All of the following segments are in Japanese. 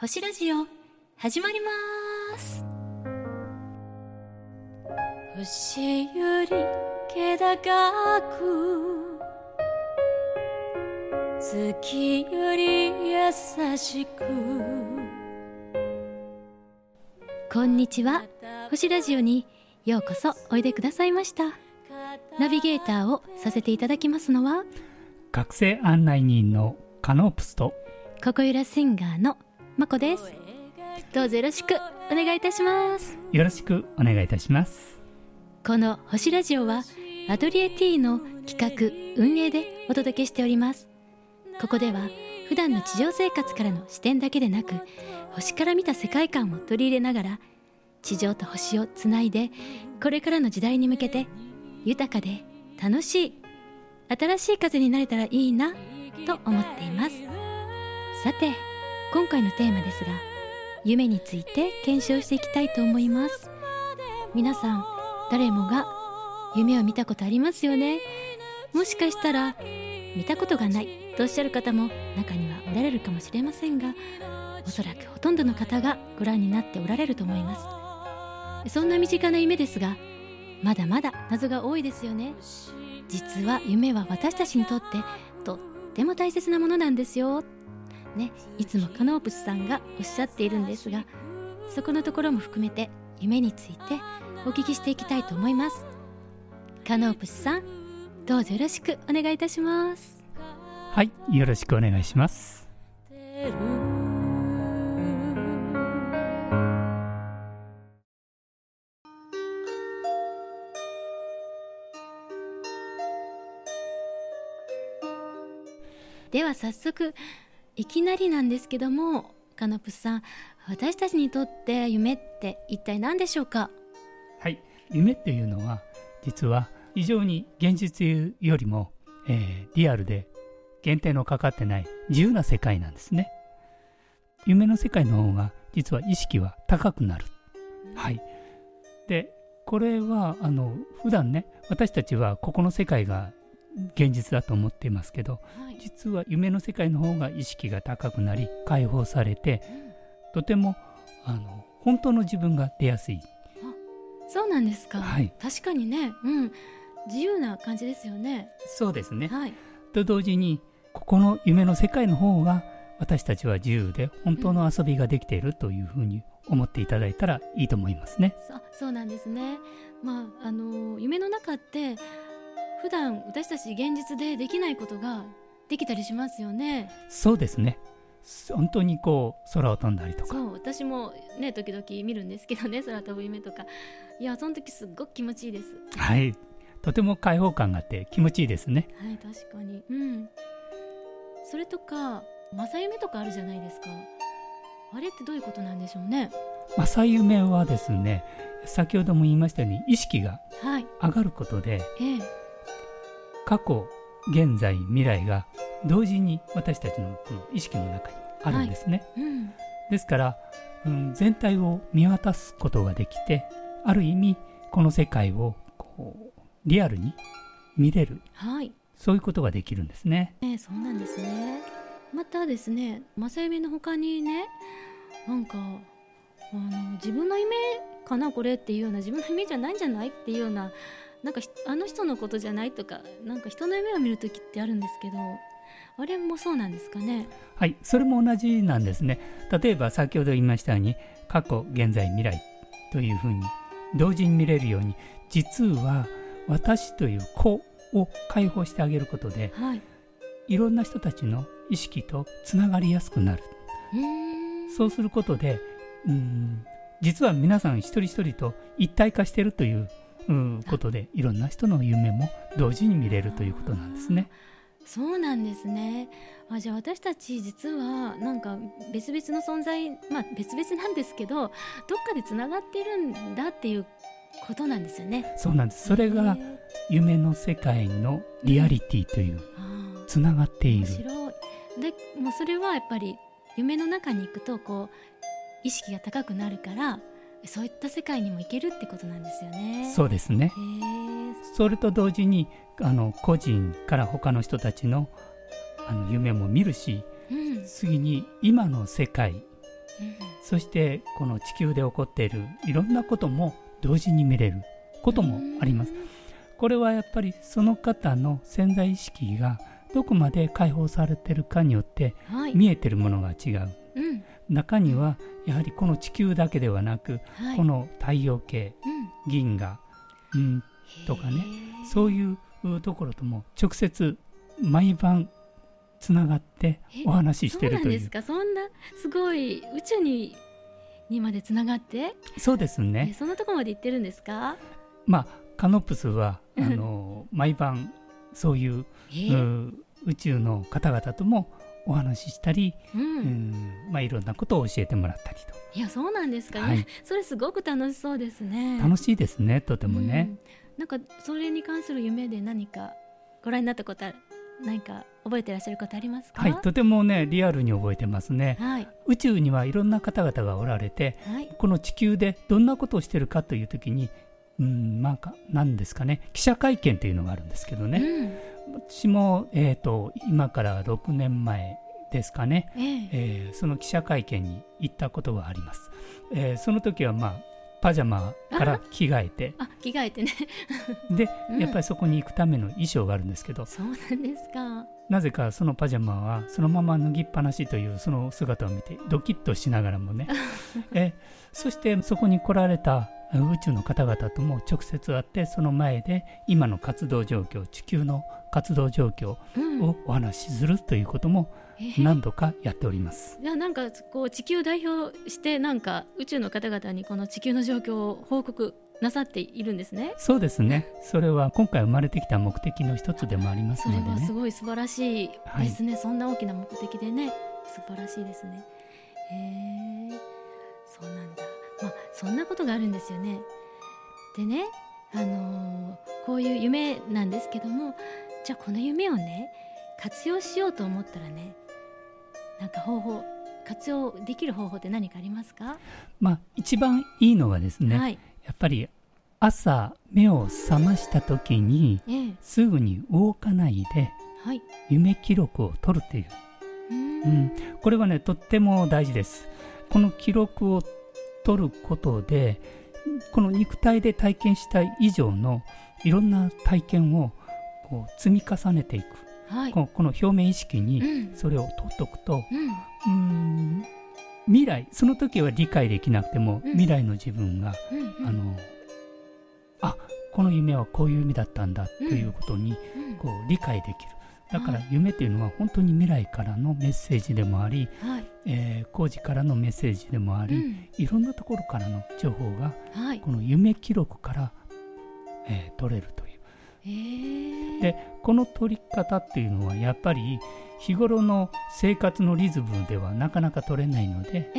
星ラジオ始まります。星より気高く月より優しく。こんにちは。星ラジオにようこそおいでくださいました。ナビゲーターをさせていただきますのは学生案内人のカノープスとここゆらシンガーのまこです。どうぞよろしくお願いいたします。よろしくお願いいたします。この星ラジオはアトリエ T の企画運営でお届けしております。ここでは普段の地上生活からの視点だけでなく星から見た世界観を取り入れながら地上と星をつないでこれからの時代に向けて豊かで楽しい新しい風になれたらいいなと思っています。さて今回のテーマですが夢について検証していきたいと思います。皆さん誰もが夢を見たことありますよね？もしかしたら見たことがないとおっしゃる方も中にはおられるかもしれませんがおそらくほとんどの方がご覧になっておられると思います。そんな身近な夢ですがまだまだ謎が多いですよね。実は夢は私たちにとってとっても大切なものなんですよ。ね、いつもカノープスさんがおっしゃっているんですがそこのところも含めて夢についてお聞きしていきたいと思います。カノープスさんどうぞよろしくお願いいたします。はいよろしくお願いします。では早速いきなりなんですけどもカノプさん私たちにとって夢って一体何でしょうか？はい夢っていうのは実は非常に現実よりも、えー、リアルで限定のかかってない自由な世界なんですね。夢の世界の方が実は意識は高くなる、はい。でこれはあの普段ね私たちはここの世界が現実だと思っていますけど、はい、実は夢の世界の方が意識が高くなり解放されて、うん、とてもあの本当の自分が出やすいそうなんですか、はい、確かにね、うん、自由な感じですよね。そうですね、はい、と同時にここの夢の世界の方が私たちは自由で本当の遊びができているというふうに思っていただいたらいいと思いますね。そそうなんですね。まああの夢の中って普段私たち現実でできないことができたりしますよね。そうですね。本当にこう空を飛んだりとか。そう私もね時々見るんですけどね 空飛ぶ夢とか。いやその時すっごく気持ちいいです。はい。とても開放感があって気持ちいいですね。はい確かに。うん。それとか正夢とかあるじゃないですか。あれってどういうことなんでしょうね。正夢はですね先ほども言いましたように意識が上がることで、はいええ過去現在未来が同時に私たちのこの意識の中にあるんですね、はい。うん、ですから、うん、全体を見渡すことができてある意味この世界をこうリアルに見れる、はい、そういうことができるんですね。ねそうなんですね。またですね正夢の他にねなんかあの自分の夢かなこれっていうような自分の夢じゃないんじゃないっていうようななんかあの人のことじゃないとかなんか人の夢を見る時ってあるんですけどあれもそうなんですかね？はいそれも同じなんですね。例えば先ほど言いましたように過去現在未来というふうに同時に見れるように実は私という子を解放してあげることで、はい、いろんな人たちの意識とつながりやすくなる。そうすることでうん実は皆さん一人一人と一体化しているといううことでいろんな人の夢も同時に見れるということなんですね。そうなんですねあじゃあ私たち実はなんか別々の存在まあ別々なんですけどどっかでつながっているんだっていうことなんですよね。そうなんですそれが夢の世界のリアリティという、つながっている。でもうそれはやっぱり夢の中に行くとこう意識が高くなるからそういった世界にも行けるってことなんですよね。そうですね。それと同時にあの個人から他の人たちのあの夢も見るし、うん、次に今の世界そしてこの地球で起こっているいろんなことも同時に見れることもあります。これはやっぱりその方の潜在意識がどこまで解放されてるかによって見えてるものが違う、はいうん、中にはやはりこの地球だけではなく、はい、この太陽系、うん、銀河、うん、とかねそういうところとも直接毎晩つながってお話ししてるという。そうですか？そんなすごい宇宙ににまでつながって？そうですね。そんなところまで行ってるんですか？まあカノプスはあの毎晩そういう宇宙の方々ともお話ししたり、うん、まあ、いろんなことを教えてもらったりと。いやそうなんですかね、はい、それすごく楽しそうですね。楽しいですねとてもね、うん、なんかそれに関する夢で何かご覧になったこと何か覚えてらっしゃることありますか？はいとてもねリアルに覚えてますね、はい、宇宙にはいろんな方々がおられて、はい、この地球でどんなことをしてるかという時にうんなんかなんですかね記者会見というのがあるんですけどね、うん私も、えーと、今から6年前ですかね、えー、えー、その記者会見に行ったことがあります。えー、その時はまあパジャマから着替えて。あ着替えてね。で、うん、やっぱりそこに行くための衣装があるんですけど。そうなんですか。なぜかそのパジャマはそのまま脱ぎっぱなしというその姿を見てドキッとしながらもね。えそしてそこに来られた宇宙の方々とも直接会ってその前で今の活動状況地球の活動状況をお話しするということも何度かやっております。いやなんかこう地球代表してなんか宇宙の方々にこの地球の状況を報告なさっているんですね。そうですね。それは今回生まれてきた目的の一つでもありますので、ね、それはすごい素晴らしいですね。はい、そんな大きな目的でね、素晴らしいですね。へえ、そうなんだ。まあそんなことがあるんですよね。でね、あのー、こういう夢なんですけども、じゃあこの夢をね活用しようと思ったらねなんか方法活用できる方法って何かありますか？まあ一番いいのはですね、はい、やっぱり朝目を覚ました時に、ええ、すぐに動かないで、はい、夢記録を取るという。うん、これはねとっても大事です。この記録を取ることでこの肉体で体験した以上のいろんな体験をこう積み重ねていく、はい、このこの表面意識にそれを取っておくと、うん、うん未来その時は理解できなくても、うん、未来の自分が、うん、あのあこの夢はこういう意味だったんだということに、こう理解できる。だから夢というのは本当に未来からのメッセージでもあり、はい、えー、工事からのメッセージでもあり、うん、いろんなところからの情報が、はい、この夢記録から、えー、取れるという。でこの取り方っていうのはやっぱり日頃の生活のリズムではなかなか取れないので、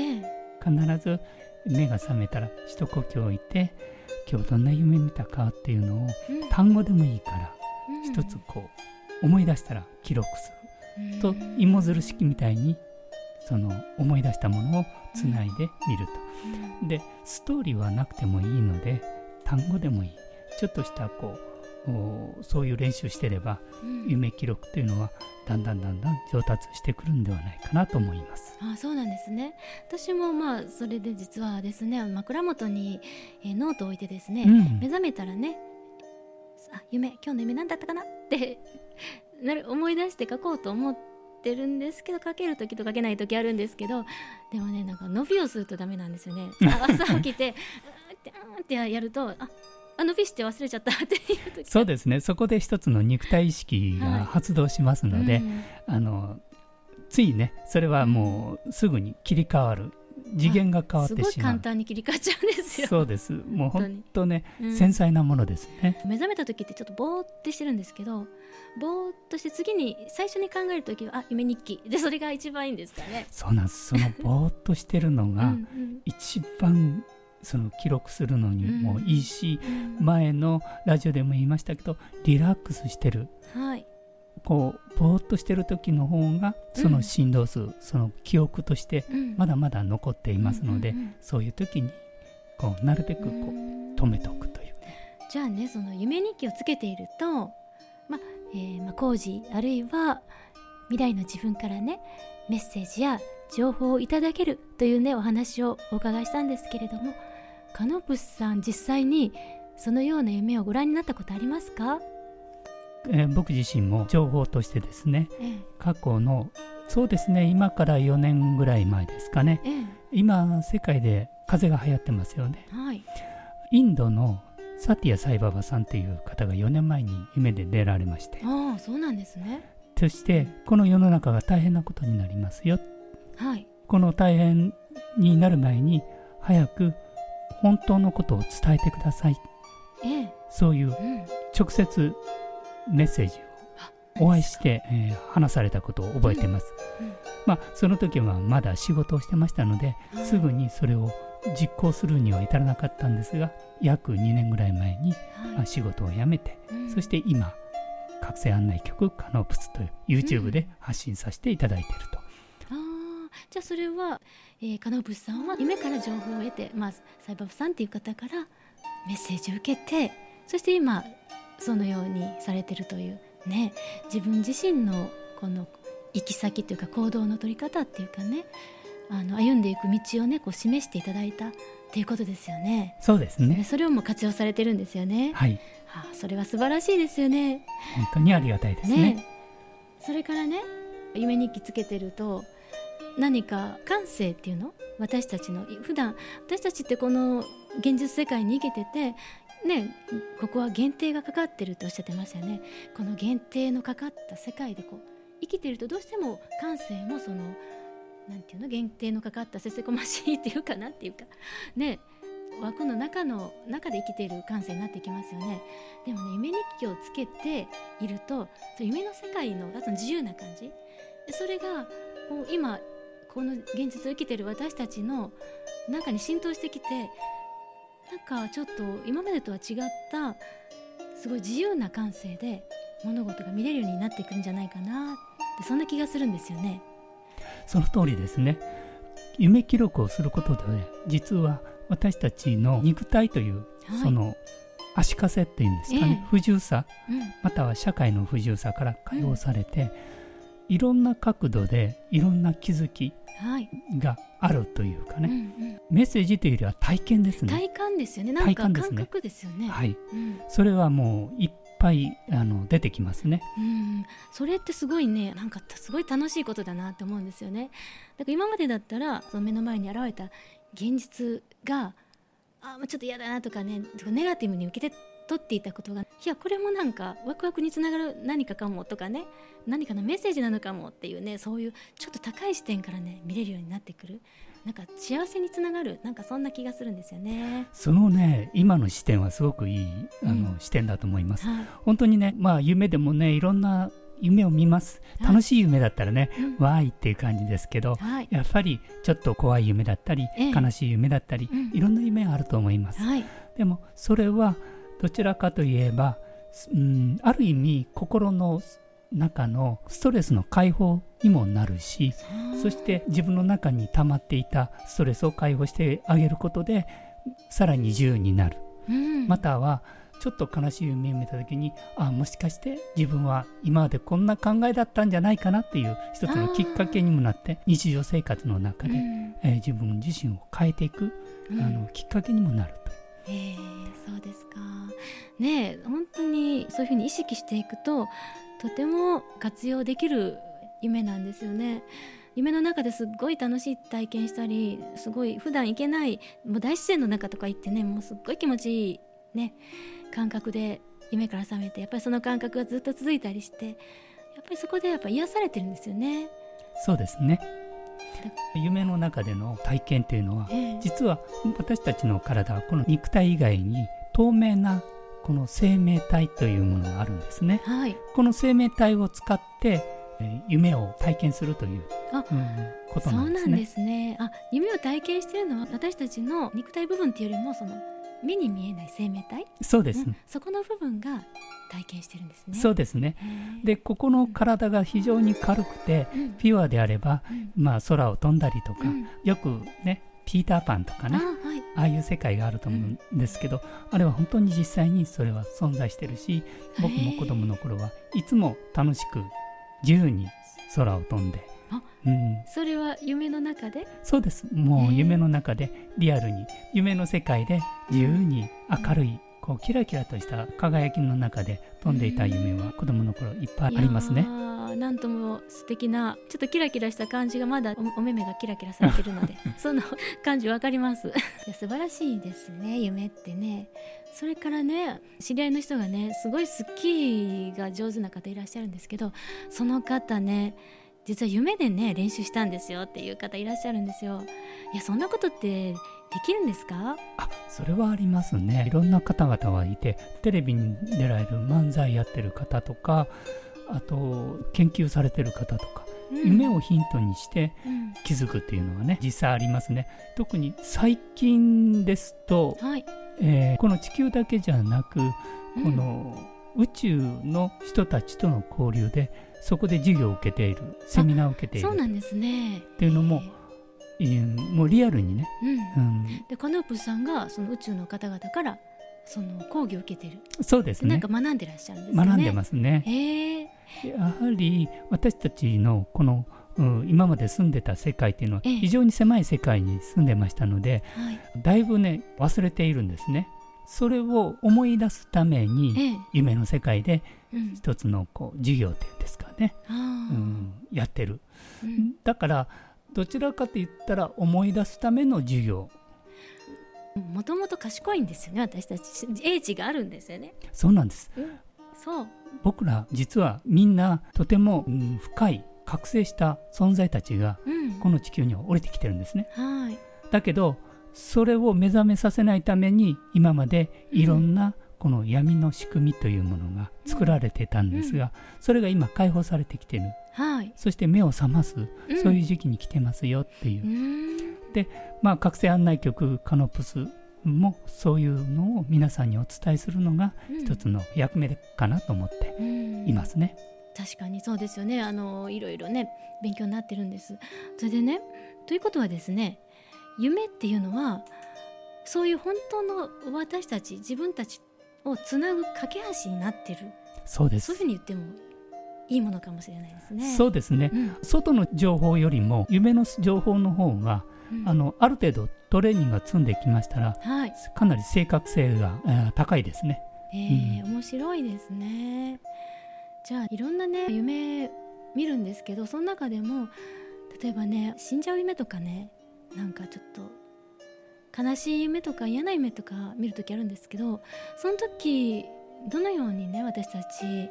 必ず目が覚めたら一呼吸置いて今日どんな夢見たかっていうのを、単語でもいいから、一つこう思い出したら記録する、と芋づる式みたいにその思い出したものをつないでみると、でストーリーはなくてもいいので単語でもいい。ちょっとしたこうそういう練習してれば、うん、夢記録というのはだんだんだんだん上達してくるんではないかなと思います。あそうなんですね。私もまあそれで実はですね枕元に、えー、ノートを置いてですね、うん、目覚めたらねあ夢今日の夢何だったかな？って なる思い出して書こうと思ってるんですけど書ける時と書けない時あるんですけどでもねなんか伸びをするとダメなんですよね。朝起きてってやるとああのフィッシュって忘れちゃったっていう時そうですね。そこで一つの肉体意識が発動しますので、はいうん、あのついねそれはもうすぐに切り替わる次元が変わってしまう。すごい簡単に切り替わっちゃうんですよ。そうです。もう本当ね、うん、繊細なものですね。目覚めた時ってちょっとぼーってしてるんですけどぼーっとして次に最初に考える時はあ夢日記。でそれが一番いいんですかね。そうなんです。そのぼーっとしてるのが一番その記録するのにもいいし、うん、前のラジオでも言いましたけどリラックスしてる、はい、こうぼーっとしてる時の方がその振動数、うん、その記憶としてまだまだ残っていますので、そういう時にこうなるべくこう止めておくという、じゃあねその夢日記をつけていると、まえー、まあ、工事あるいは未来の自分からねメッセージや情報をいただけるというねお話をお伺いしたんですけれどもカノプスさん実際にそのような夢をご覧になったことありますか、えー僕自身も情報としてですねえ過去のそうですね今から4年ぐらい前ですかねええ。今世界で風邪が流行ってますよね。えはい。インドのサティア・サイババさんという方が4年前に夢で出られましてああそうなんですね。そしてこの世の中が大変なことになりますよ。はい。この大変になる前に早く本当のことを伝えてください。ええ。そういううん。直接メッセージをお会いして、えー話されたことを覚えています、うん。まあその時はまだ仕事をしてましたのではいすぐにそれを実行するには至らなかったんですが約2年ぐらい前に、はい。まあ、仕事を辞めてうん。そして今覚醒案内局カノープスという YouTube で発信させていただいていると、ああじゃあそれは、えー、カノブスさんは夢から情報を得て、まあ、サイバブさんっていう方からメッセージを受けてそして今そのようにされてるというね自分自身のこの行き先というか行動の取り方っていうかねあの歩んでいく道をねこう示していただいたっていうことですよね。そうですねねそれをもう活用されてるんですよね。はいああそれは素晴らしいですよね。本当にありがたいですねねそれからね夢日記つけてると何か感性っていうの？私たちの普段私たちってこの現実世界に生きててねここは限定がかかってるっておっしゃってましたよね。この限定のかかった世界でこう生きてるとどうしても感性もそのなんていうの？限定のかかったせせこましいっていうかなっていうか。ね枠の中の中で生きている感性になってきますよね。でもね夢日記をつけているとその夢の世界のあと自由な感じ。でそれがこう今この現実を生きている私たちの中に浸透してきてなんかちょっと今までとは違ったすごい自由な感性で物事が見れるようになっていくんじゃないかなってそんな気がするんですよね。その通りですね。夢記録をすることで実は私たちの肉体という、はい。その足かせっていうんですかね、ええ。不自由さうん。または社会の不自由さから解放されて、いろんな角度でいろんな気づきはい、があるというかうんうね、ん、メッセージというよりは体験ですね。体感ですよね。なんか感覚ですよね。はい、うん。それはもういっぱいあの出てきますね。うん、それってすごいねなんかすごい楽しいことだなって思うんですよね。だから今までだったらその目の前に現れた現実があーちょっと嫌だなとかねネガティブに受けて取っていたことがいやこれもなんかワクワクにつながる何かかもとかね何かのメッセージなのかもっていうねそういうちょっと高い視点からね見れるようになってくる。なんか幸せにつながるなんかそんな気がするんですよね。そのね今の視点はすごくいいあの、うん。視点だと思います。はい。本当にねまあ夢でもねいろんな夢を見ます。はい。楽しい夢だったらね、うん。わーいっていう感じですけど、はい。やっぱりちょっと怖い夢だったり、ええ。悲しい夢だったり、うん。いろんな夢があると思います。はい。でもそれはどちらかといえば、うん、ある意味心の中のストレスの解放にもなるしそして自分の中に溜まっていたストレスを解放してあげることでさらに自由になる。うん。またはちょっと悲しい夢を見た時にあもしかして自分は今までこんな考えだったんじゃないかなっていう一つのきっかけにもなって日常生活の中で、うん。えー自分自身を変えていく、うん。あのきっかけにもなる。と。えー、そうですか。ね本当にそういうふうに意識していくととても活用できる夢なんですよね。夢の中ですっごい楽しい体験したりすごい普段行けないもう大自然の中とか行ってねもうすっごい気持ちいいね感覚で夢から覚めてやっぱりその感覚がずっと続いたりしてやっぱりそこでやっぱ癒されてるんですよね。そうですね夢の中での体験っていうのはええ。実は私たちの体はこの肉体以外に透明なこの生命体というものがあるんですね。はい。この生命体を使ってえー夢を体験するという、あうんことそなんですね。うなんですね。あ夢を体験してるのは私たちの肉体部分っていうよりもその目に見えない生命体、そうです、ねそこの部分が体験してるんですね。そうですね。でここの体が非常に軽くてうん。ピュアであれば、うん。まあ、空を飛んだりとか、うん。よくねピーターパンとかあねはい。ああいう世界があると思うんですけど、あれは本当に実際にそれは存在してるし僕も子供の頃はいつも楽しく自由に空を飛んでうん、それは夢の中で？そうです。もう夢の中でリアルに。夢の世界で自由に明るいこうキラキラとした輝きの中で飛んでいた夢は子供の頃いっぱいありますね。なんとも素敵なちょっとキラキラした感じがまだお目目がキラキラされてるので その感じわかります。いや素晴らしいですね夢ってね。それからね知り合いの人がねすごいスキーが上手な方いらっしゃるんですけどその方ね実は夢でね練習したんですよっていう方いらっしゃるんですよ。いやそんなことってできるんですか？あそれはありますね。いろんな方々はいてテレビに出られる漫才やってる方とかあと研究されてる方とか、うん、夢をヒントにして気づくっていうのはね、実際ありますね。特に最近ですと、はい、えー、この地球だけじゃなくこの宇宙の人たちとの交流でそこで授業を受けているセミナーを受けている。そうなんですね。っていうのも、えー、もうリアルにね、うん。うん、でカノープさんがその宇宙の方々からその講義を受けてる。そうですね。なんか学んでらっしゃるんですね。学んでますね。へやはり私たちのこの、うん、今まで住んでた世界っていうのは非常に狭い世界に住んでましたので、はい、だいぶね忘れているんですねそれを思い出すために、夢の世界で一つのこう授業っていうんですかね、うん、やってる、うん、だからどちらかといったら思い出すための授業。もともと賢いんですよね私たち。英知があるんですよね。そうなんです、うん、そう。僕ら実はみんなとても、うん、深い覚醒した存在たちが、この地球には降りてきてるんですね、はい、だけどそれを目覚めさせないために今までいろんなこの闇の仕組みというものが作られてたんですが、それが今解放されてきてる、はい、そして目を覚ます、そういう時期に来てますよっていう。で、まあ、覚醒案内局カノプスもそういうのを皆さんにお伝えするのが一つの役目かなと思っていますね。確かにそうですよね。あのいろいろね勉強になってるんです。それでねということはですね夢っていうのはそういう本当の私たち自分たちをつなぐ架け橋になってる。そうです。そういうふうに言ってもいいものかもしれないですね。そうですね、うん、外の情報よりも夢の情報の方が、うん、あのある程度トレーニングが積んできましたら、はい、かなり正確性が、えー、高いですね。えー、うん、面白いですね。じゃあいろんなね夢見るんですけどその中でも例えばね死んじゃう夢とかねなんかちょっと悲しい夢とか嫌な夢とか見るときあるんですけどその時どのようにね私たち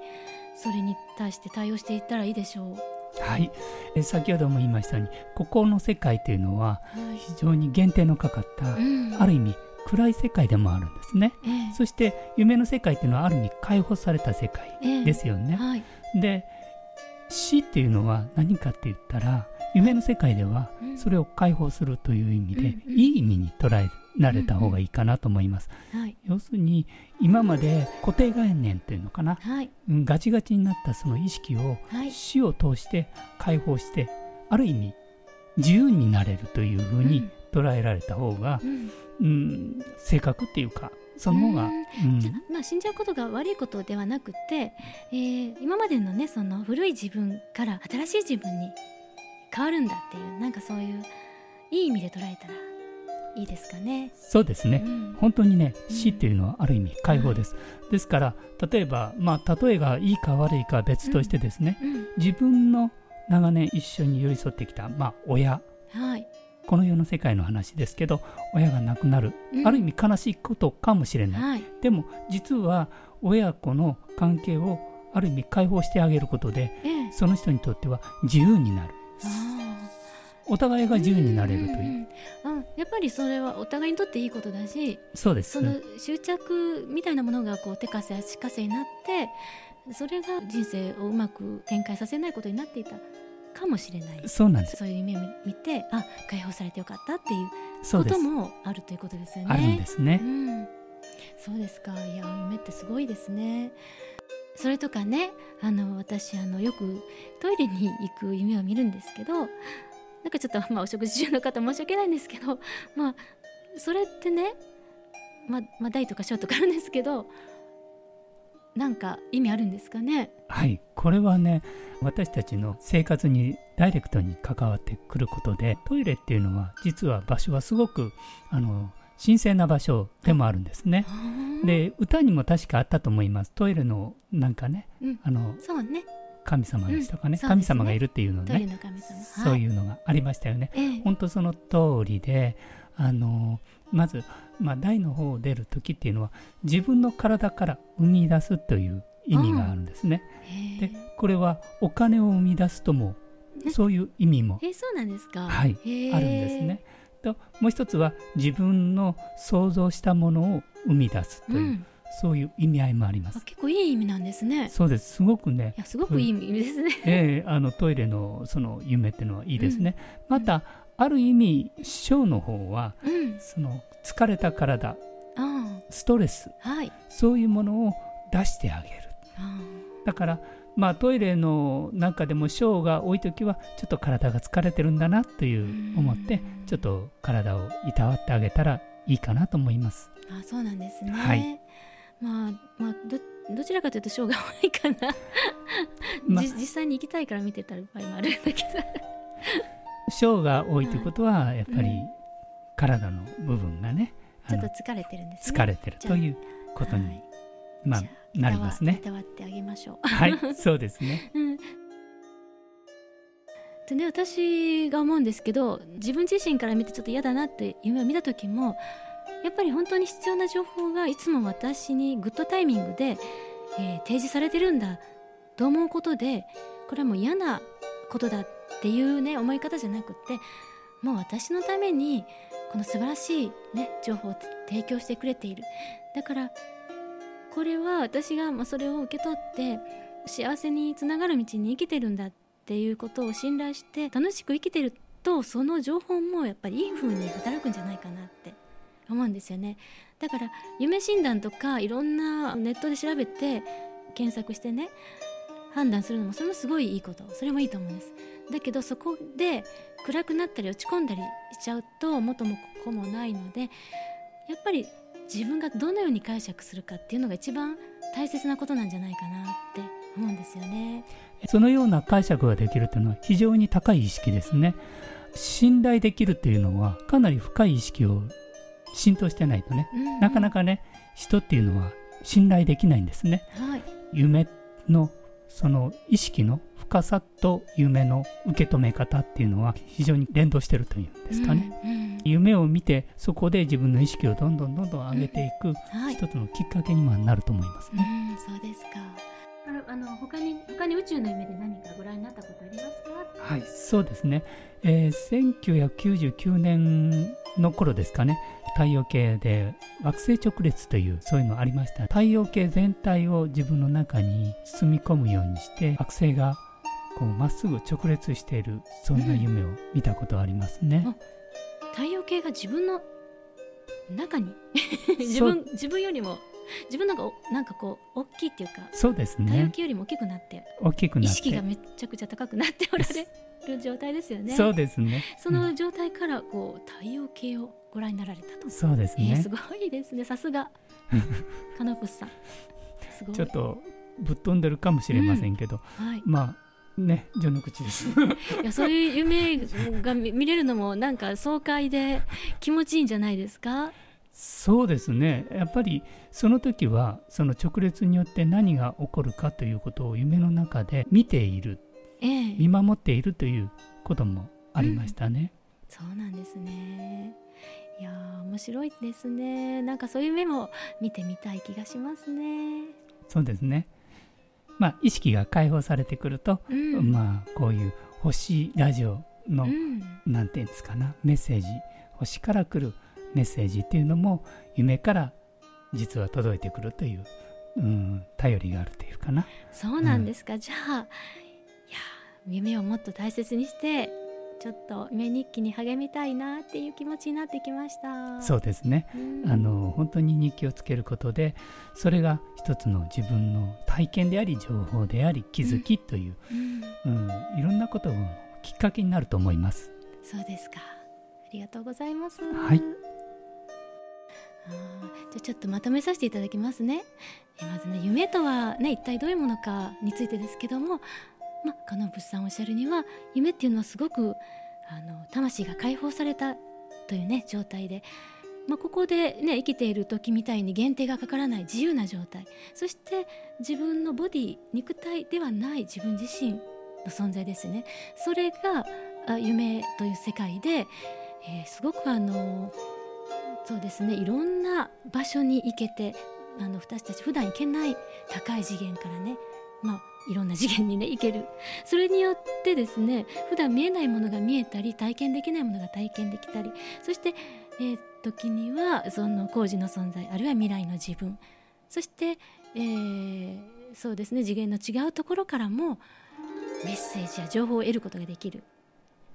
それに対して対応していったらいいでしょう？はい。え先ほども言いましたようにここの世界というのは非常に限定のかかった、はい、ある意味暗い世界でもあるんですね、えー、そして夢の世界というのはある意味解放された世界ですよね、えーはい、で死っていうのは何かって言ったら夢の世界ではそれを解放するという意味で、うん、いい意味に捉えられた方がいいかなと思います。うんはい、要するに今まで固定概念というのかな、はい、ガチガチになったその意識を死を通して解放して、ある意味自由になれるというふうに捉えられた方が、うん、正確っていうかその方が、うん、まあ、死んじゃうことが悪いことではなくて、えー、今までのねその古い自分から新しい自分に変わるんだっていうなんかそういういい意味で捉えたらいいですかね。そうですね、うん、本当にね死っていうのはある意味解放です。うん、ですから例えばまあ例えがいいか悪いかは別としてですね、うん、自分の長年一緒に寄り添ってきたまあ親、はい、この世の世界の話ですけど親が亡くなる、ある意味悲しいことかもしれない、はい、でも実は親子の関係をある意味解放してあげることで、ええ、その人にとっては自由になるお互いが自由になれるという。あやっぱりそれはお互いにとっていいことだしそうですその執着みたいなものがこう手かせ足かせになってそれが人生をうまく展開させないことになっていたかもしれない。そうなんです。そういう夢を見てあ解放されてよかったっていうこともあるということですよね。あるんですね、うん、そうですか。いや夢ってすごいですね。それとかねあの私あのよくトイレに行く夢を見るんですけどなんかちょっと、まあ、お食事中の方申し訳ないんですけどまあそれってねま、まあ、大とか小とかあるんですけどなんか意味あるんですかね？はい。これはね私たちの生活にダイレクトに関わってくることでトイレっていうのは実は場所はすごくあの神聖な場所でもあるんですね。で歌にも確かあったと思います。トイレのなんかね、うん、あのそうね。神様でしたかね。うん。ね、神様がいるっていうのね。そうい。うのがありましたよね。はい、本当その通りであのまず、まあ、台の方を出る時っていうのは自分の体から生み出すという意味があるんですね。でこれはお金を生み出すともそういう意味も、えそうなんですか、はい、あるんですね。ともう一つは自分の想像したものを生み出すという、うん、そういう意味合いもあります。結構いい意味なんですね。そうです。すごくね。いやすごくいい意味ですね。ええー、あのトイレのその夢っていうのはいいですね。うん、またある意味章の方は、うん、その疲れた体、ストレス、はい、そういうものを出してあげる。だからまあ、トイレの中でもショーが多い時はちょっと体が疲れてるんだなという思ってちょっと体をいたわってあげたらいいかなと思います。あそうなんですね、はい、まあまあどどちらかというとショーが多いかな、ま、実際に行きたいから見てた場合もあるんだけど。ショーが多いということはやっぱり体の部分がね、ちょっと疲れてるんですね。疲れてるということに、はい、まあなりますね。いたわってあげましょう。はい、そうですね。うんでね私が思うんですけど自分自身から見てちょっと嫌だなって夢を見た時もやっぱり本当に必要な情報がいつも私にグッドタイミングで、えー、提示されてるんだと思うことでこれはもう嫌なことだっていうね思い方じゃなくってもう私のためにこの素晴らしい、ね、情報を提供してくれているだからこれは私がまそれを受け取って幸せにつながる道に生きてるんだっていうことを信頼して楽しく生きてるとその情報もやっぱりいい風に働くんじゃないかなって思うんですよね。だから夢診断とかいろんなネットで調べて検索してね判断するのもそれもすごいいいこと。それもいいと思うんです。だけどそこで暗くなったり落ち込んだりしちゃうと元も子もないのでやっぱり自分がどのように解釈するかっていうのが一番大切なことなんじゃないかなって思うんですよね。そのような解釈ができるというのは非常に高い意識ですね。信頼できるというのはかなり深い意識を浸透してないとね、うんうん、なかなかね人っていうのは信頼できないんですね。はい、夢のその意識の深さと夢の受け止め方っていうのは非常に連動してるというんですかね、うんうん、夢を見てそこで自分の意識をどんどんどんどん上げていく、一つのきっかけにもなると思いますね。うん、そうですか。あの他に他に宇宙の夢で何かご覧になった？ことありますかはい。そうですね、えー、1999年の頃ですかね。太陽系で惑星直列というそういうのありました。太陽系全体を自分の中に包み込むようにして惑星がこうまっすぐ直列しているそんな夢を見たことありますね、うん、太陽系が自分の中に 自分自分よりも自分なんかなんかこう大きいっていうかそうですね。太陽系よりも大きくなって大きくなって。意識がめちゃくちゃ高くなっておられる状態ですよね。そうですね。その状態からこう太陽系をご覧になられたと。そうですね、えー、すごいですね。さすが。カナプスさん。すごい。ちょっとぶっ飛んでるかもしれませんけど、うん。はい、まあね序の口です。いやそういう夢が見れるのもなんか爽快で気持ちいいんじゃないですか？そうですね。やっぱりその時はその直列によって何が起こるかということを夢の中で見ている、ええ、見守っているということもありましたね、うん、そうなんですね。いや面白いですね。なんかそういう夢も見てみたい気がしますね。そうですねまあ、意識が解放されてくると、うん、まあ、こういう星ラジオの、うん、なんていうんですかなメッセージ星から来るメッセージっていうのも夢から実は届いてくるという、うん、頼りがあるというかな。そうなんですか、うん、じゃあいや夢をもっと大切にしてちょっと夢日記に励みたいなっていう気持ちになってきました。そうですね、あの本当に日記をつけることでそれが一つの自分の体験であり情報であり気づきという、うん、うん、いろんなことをきっかけになると思います。そうですか。ありがとうございます。はい。じゃちょっとまとめさせていただきますね。えまずね夢とはね一体どういうものかについてですけども、まカノブスさんおっしゃるには夢っていうのはすごくあの魂が解放されたというね状態で。まあ、ここで、ね、生きている時みたいに限定がかからない自由な状態そして自分のボディ肉体ではない自分自身の存在ですねそれが夢という世界で、えー、すごくあのそうですねいろんな場所に行けてあの私たち普段行けない高い次元からねまあいろんな次元にね行ける。それによってですね普段見えないものが見えたり体験できないものが体験できたりそして、えー、時にはその工事の存在あるいは未来の自分そして、えー、そうですね次元の違うところからもメッセージや情報を得ることができる。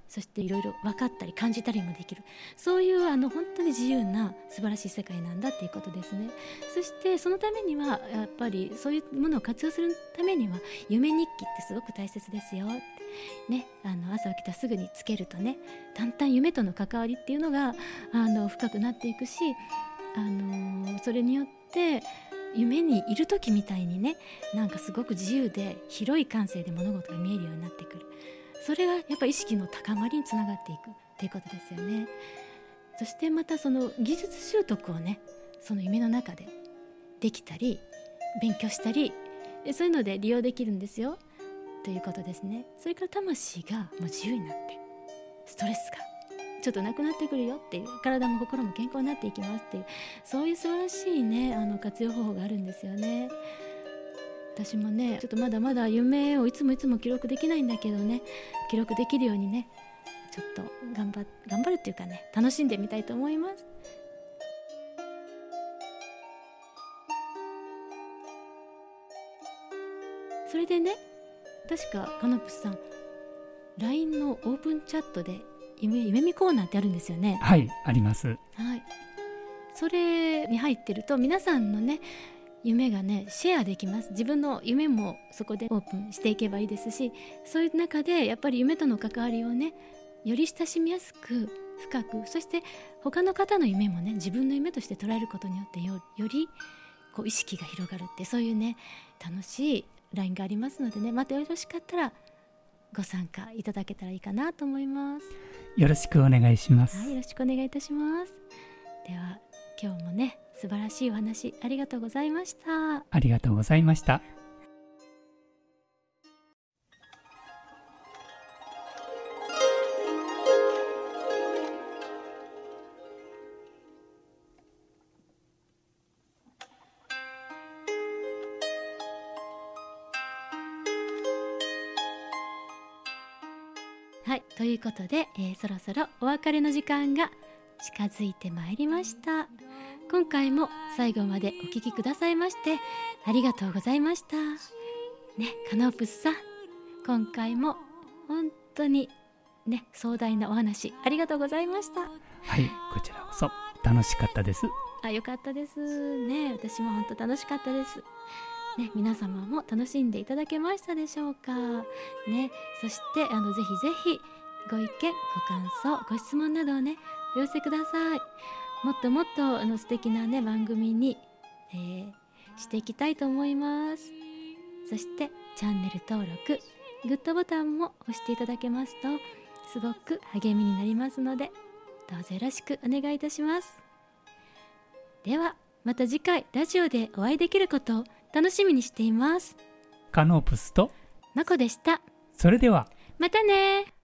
そしていろいろ分かったり感じたりもできる。そういうあの本当に自由な素晴らしい世界なんだっていうことですね。そしてそのためにはやっぱりそういうものを活用するためには夢日記ってすごく大切ですよね、あの朝起きたらすぐにつけるとねだんだん夢との関わりっていうのがあの深くなっていくし、あのそれによって夢にいる時みたいにねなんかすごく自由で広い感性で物事が見えるようになってくる。それがやっぱ意識の高まりにつながっていくっていうことですよね。そしてまたその技術習得をねその夢の中でできたり勉強したりそういうので利用できるんですよ。ということですね。それから魂がもう自由になってストレスがちょっとなくなってくるよっていう体も心も健康になっていきますっていうそういう素晴らしいねあの活用方法があるんですよね。私もねちょっとまだまだ夢をいつもいつも記録できないんだけどね記録できるようにねちょっと頑張頑張るっていうかね楽しんでみたいと思います。それでね確かカノプスさん LINE のオープンチャットで夢夢見コーナーってあるんですよね。はいあります。はい。それに入ってると皆さんのね夢がねシェアできます。自分の夢もそこでオープンしていけばいいですしそういう中でやっぱり夢との関わりをねより親しみやすく深くそして他の方の夢もね自分の夢として捉えることによってよりこう意識が広がるってそういうね楽しい LINE がありますのでねまたよろしかったらご参加いただけたらいいかなと思います。よろしくお願いします、はい、よろしくお願いいたします。では今日もね素晴らしいお話ありがとうございました。ありがとうございました。はいということで、えー、そろそろお別れの時間が近づいてまいりました今回も最後までお聴きくださいましてありがとうございました。ねカノープスさん今回も本当にね壮大なお話ありがとうございました。はいこちらこそ楽しかったです。あよかったです。ね私も本当楽しかったです。ね、皆様も楽しんでいただけましたでしょうか。ね、そしてあのぜひぜひご意見ご感想ご質問などをねお寄せくださいもっともっとあの素敵なね番組に、えー、していきたいと思います。そしてチャンネル登録グッドボタンも押していただけますとすごく励みになりますのでどうぞよろしくお願いいたします。ではまた次回ラジオでお会いできることを楽しみにしています。カノープスとマコでした。それではまたね